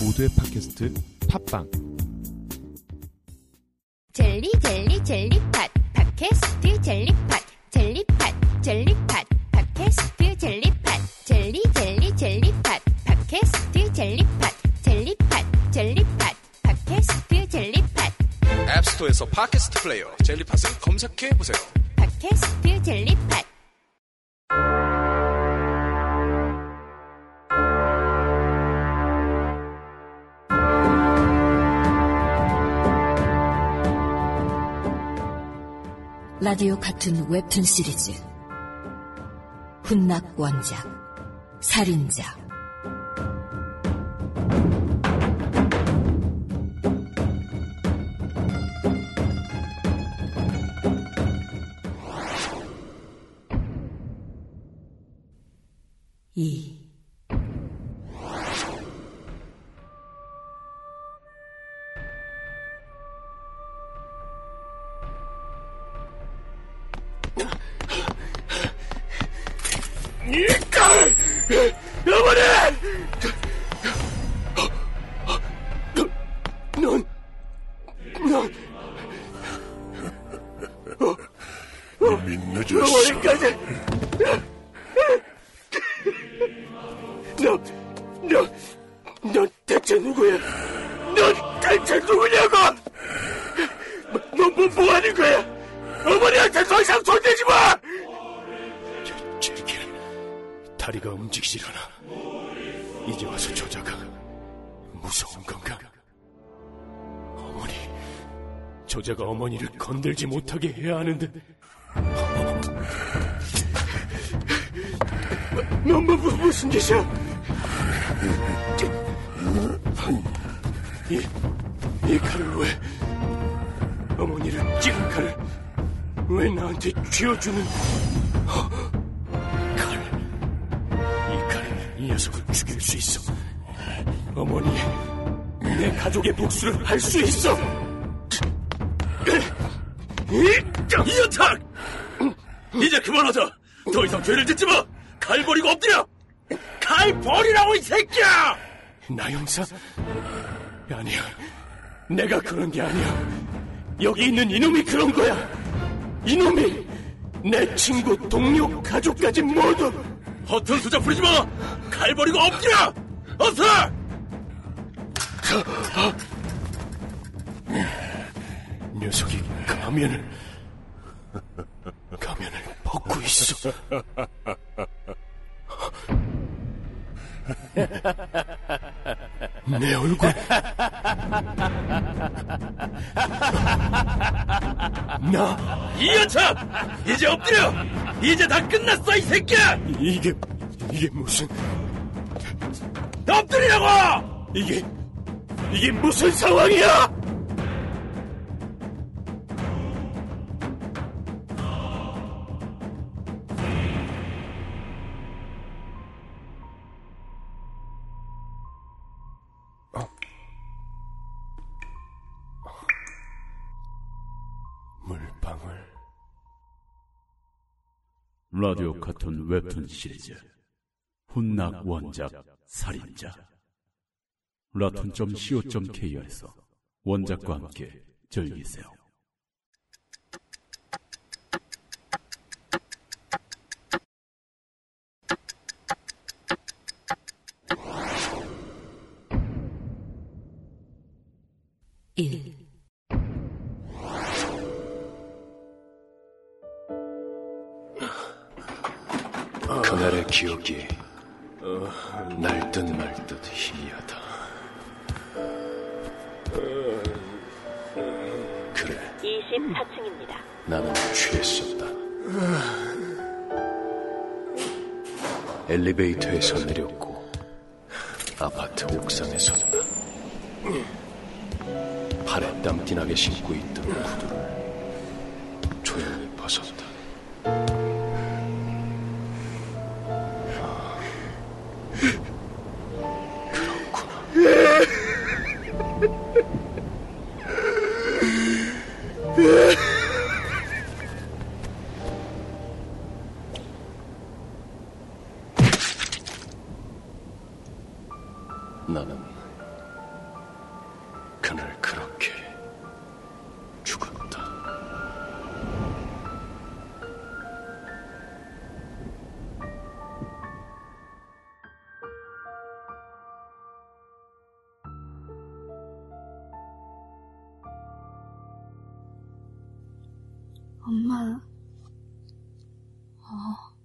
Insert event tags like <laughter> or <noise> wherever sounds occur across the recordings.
모두의 팟캐스트 팟빵. 젤리 젤리 젤리팟. 팟캐스트 젤리팟. 젤리팟 젤리팟. 팟캐스트 젤리팟. 젤리 젤리 젤리팟. 팟캐스트 젤리팟. 젤리팟 젤리팟. 팟캐스트 젤리팟. 앱스토어에서 팟캐스트 플레이어 젤리팟을 검색해 보세요. 팟캐스트 젤리팟 라디오 같은 웹툰 시리즈. 훈낙 원작 살인자 이미 늦었어. 어머니까지. 너, 너, 너 대체 누구야? 너 대체 누구냐고? 너 뭐, 뭐 하는 거야? 어머니한테 더 이상 손 다리가 움직이려나. 이제 와서 저자가 무서운 건가? 어머니, 저자가 어머니를 건들지 못하게 해야 하는데 너, 뭐, 뭐, 무슨 짓이야? 이, 이 칼을 왜 어머니를 찌른 칼을 왜 나한테 쥐어주는 이이 녀석을 죽일 수 있어. 어머니, 내 가족의 복수를 할 수 있어. 이 연탁! 이제 그만하자. 더 이상 죄를 짓지 마. 칼 버리고 엎드려. 칼 버리라고 이 새끼야! 나 형사? 아니야. 내가 그런 게 아니야. 여기 있는 이놈이 그런 거야. 이놈이 내 친구, 동료, 가족까지 모두 허튼 수작 부리지 마. 칼 버리고 엎드려. 어서! 녀석이 가면을 가면을 벗고 있어. <laughs> 내 얼굴 나 이연탁! 이제 엎드려. 이제 다 끝났어 이 새끼야. 이게 이게 무슨 엎드리라고! 이게 이게 무슨 상황이야? 라디오 카툰 웹툰 시리즈 훈낙 원작 살인자 라툰.co.kr에서 원작과 함께 즐기세요. 24층입니다. 나는 취했었다. 엘리베이터에서 내렸고 아파트 옥상에 섰다. 팔에 땀띠나게 신고 있던 구두를 Yeah. 엄마, 어,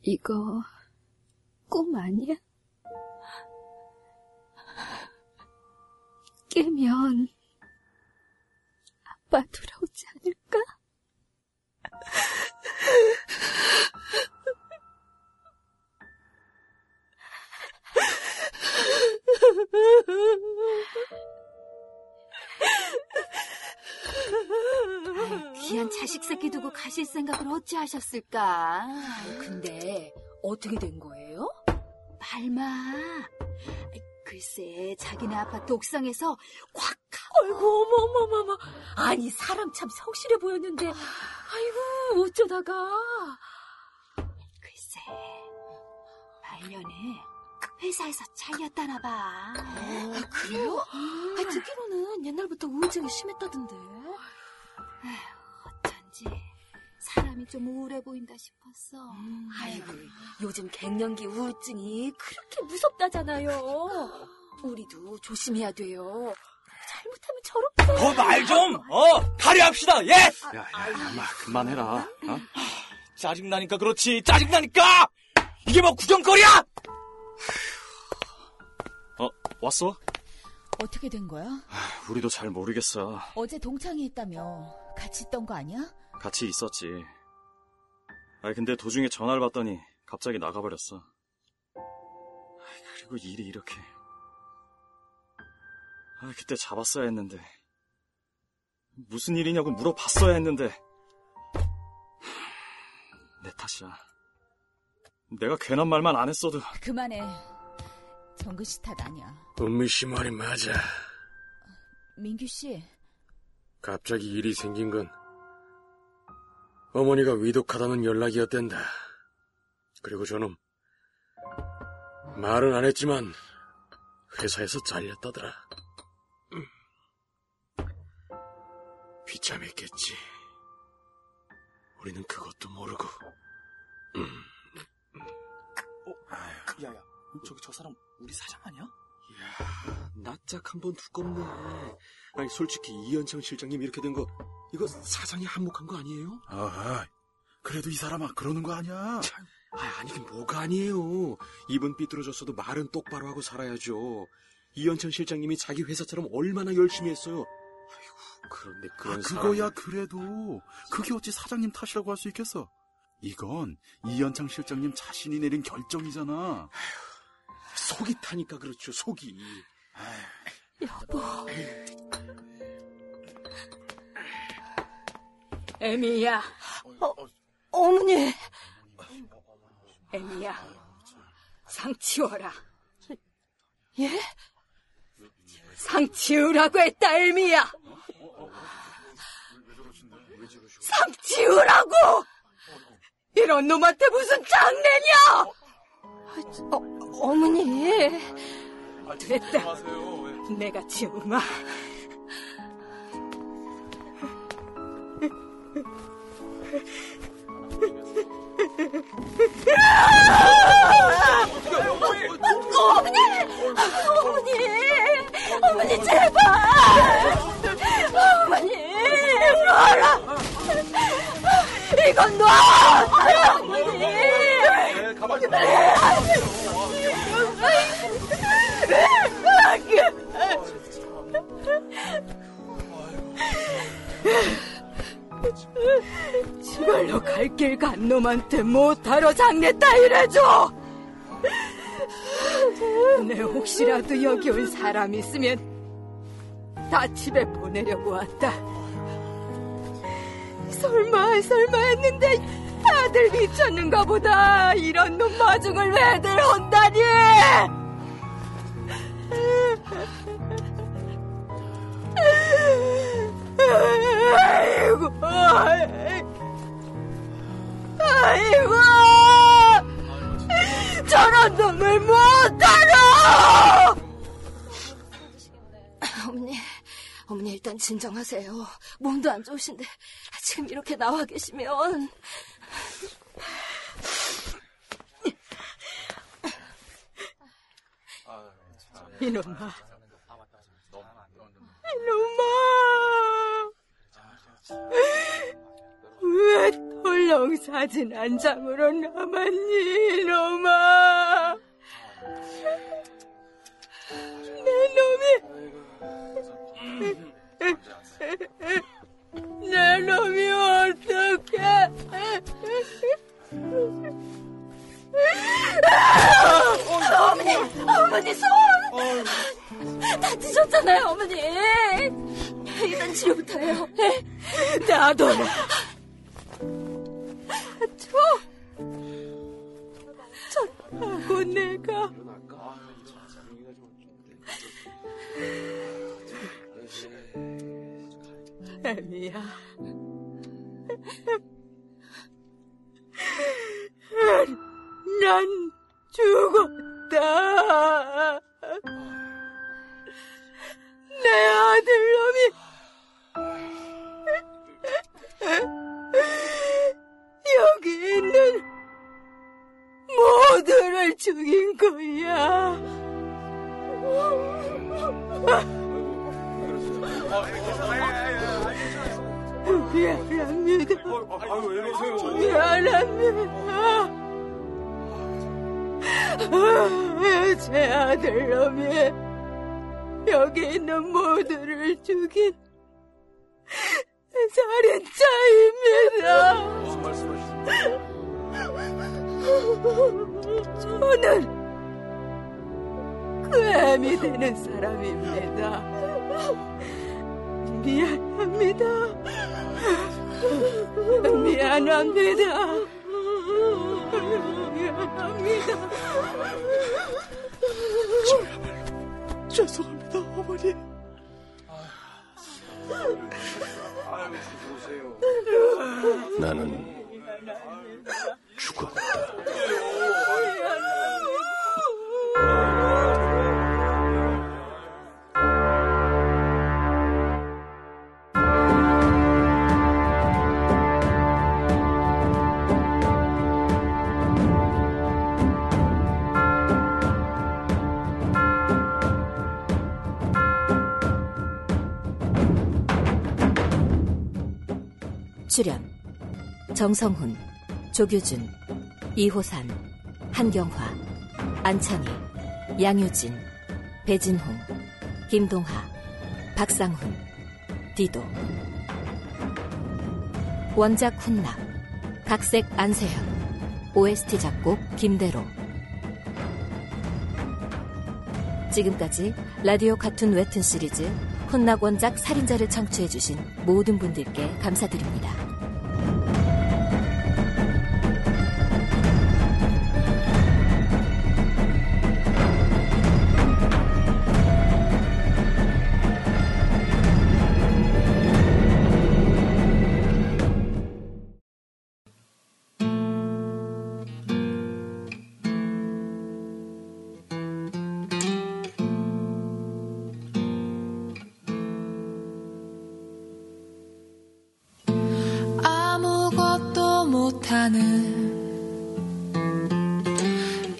이거 꿈 아니야? 깨면 아빠 돌아오지 않을까? 귀한 자식 새끼 두고 가실 생각을 어찌 하셨을까? 근데 어떻게 된 거예요? 말마. 글쎄, 자기네 아파트 옥상에서 꽉 아이고 어머 어머 어머 어머 아니 사람 참 성실해 보였는데 아이고 어쩌다가 글쎄, 말년에 회사에서 잘렸다나 봐. 아, 그래요? 아, 듣기로는 옛날부터 우울증이 심했다던데 어쩐지 사람이 좀 우울해 보인다 싶었어. 아이고 요즘 갱년기 우울증이 그렇게 무섭다잖아요 우리도 조심해야 돼요 잘못하면 저렇게 더말 좀, 어, 발휘합시다, 예! 야, 야, 엄마, 그만해라. 어? 짜증나니까 그렇지, 짜증나니까! 이게 뭐 구경거리야! 어, 왔어? 어떻게 된 거야? 우리도 잘 모르겠어. 어제 동창이 있다며 같이 있던 거 아니야? 같이 있었지. 아 근데 도중에 전화를 받더니 갑자기 나가버렸어. 아이, 그리고 일이 이렇게. 아, 그때 잡았어야 했는데. 무슨 일이냐고 물어봤어야 했는데. 내 탓이야. 내가 괜한 말만 안 했어도. 그만해. 정근 씨 탓 아니야. 은미 씨 말이 맞아. 민규 씨, 갑자기 일이 생긴 건 어머니가 위독하다는 연락이었댄다. 그리고 저놈 말은 안 했지만 회사에서 잘렸다더라. 음. 비참했겠지. 우리는 그것도 모르고. 음. 야야, 저기 저 사람 우리 사장 아니야? 이야, 낯짝 한번 두껍네. 아니, 솔직히 이현창 실장님 이렇게 된 거, 이거 사장이 한몫한 거 아니에요? 아, 그래도 이 사람아 그러는 거 아니야? 아, 아니긴 뭐가 아니에요. 입은 삐뚤어졌어도 말은 똑바로 하고 살아야죠. 이현창 실장님이 자기 회사처럼 얼마나 열심히 했어요. 아이고, 그런데 그런 아, 사람이- 그거야 그래도 그게 어찌 사장님 탓이라고 할 수 있겠어? 이건 이현창 실장님 자신이 내린 결정이잖아. 속이 타니까 그렇죠, 속이. 여보, 에미야. 어, 어머니. 에미야. 상 치워라. 예? 상 치우라고 했다, 에미야. 상 치우라고! 이런 놈한테 무슨 장례냐! 어, 어머니. 됐다. 내가 치우마. 어머니! 어머니! 제발! 어머니! 놔라! 이건 놔! 갈 길 간 놈한테 못하러 장례 따위래줘! 내 혹시라도 여기 온 사람 있으면 다 집에 보내려고 왔다. 설마 설마 했는데 다들 미쳤는가 보다. 이런 놈 마중을 왜들 혼다니? 아이고, 아이고, 저런 놈을 못 알아! 일단 진정하세요. 몸도 안 좋으신데 지금 이렇게 나와 계시면. 이놈아. 사진 한 장으로 남았니, 이놈아. 내 놈이. 내 놈이 어떡해. 어머니, 어머니 손! 다치셨잖아요, 어머니. 일단 치료부터 해요. 나도. 저, 저하고 내가. 애미야. 난 죽었다. 여기 있는 모두를 죽인 살인자입니다. 무슨? 저는 그 애미 되는 사람입니다. 미안합니다. 미안합니다. 미안합니다. 죄송합니다, 어머니. 나는 죽었 출연 정성훈, 조규준, 이호산, 한경화, 안찬희, 양효진, 배진홍, 김동하, 박상훈, 디도. 원작 훈남, 각색 안세현, OST 작곡 김대로. 지금까지 라디오 카툰 웹툰 시리즈 혼낙 원작 살인자를 청취해주신 모든 분들께 감사드립니다.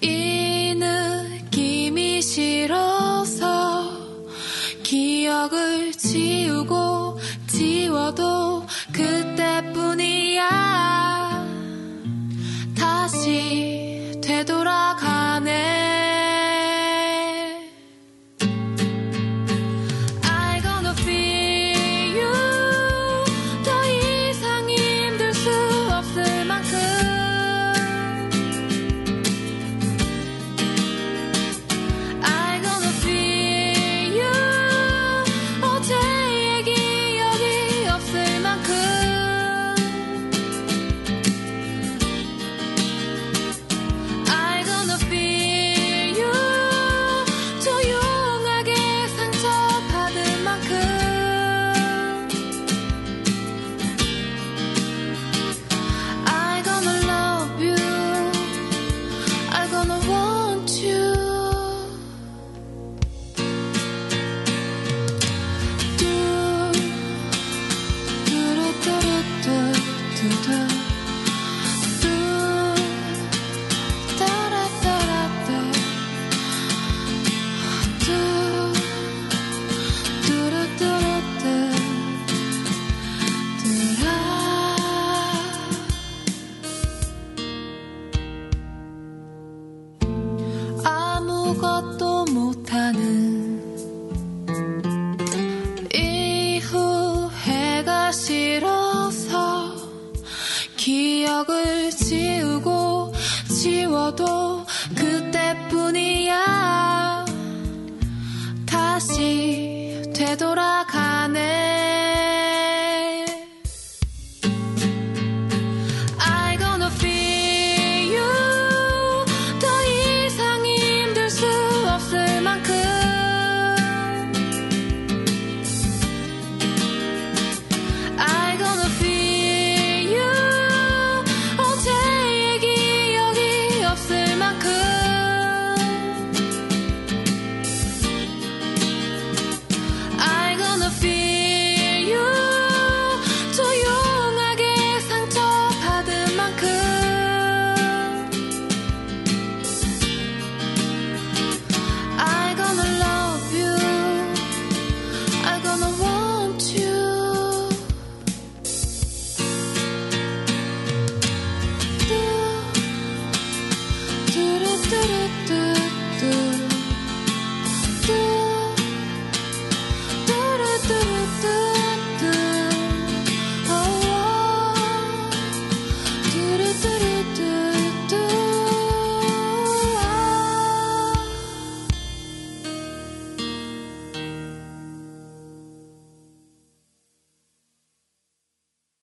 이 느낌이 싫어서 기억을 지우고 지워도 그때뿐이야. 다시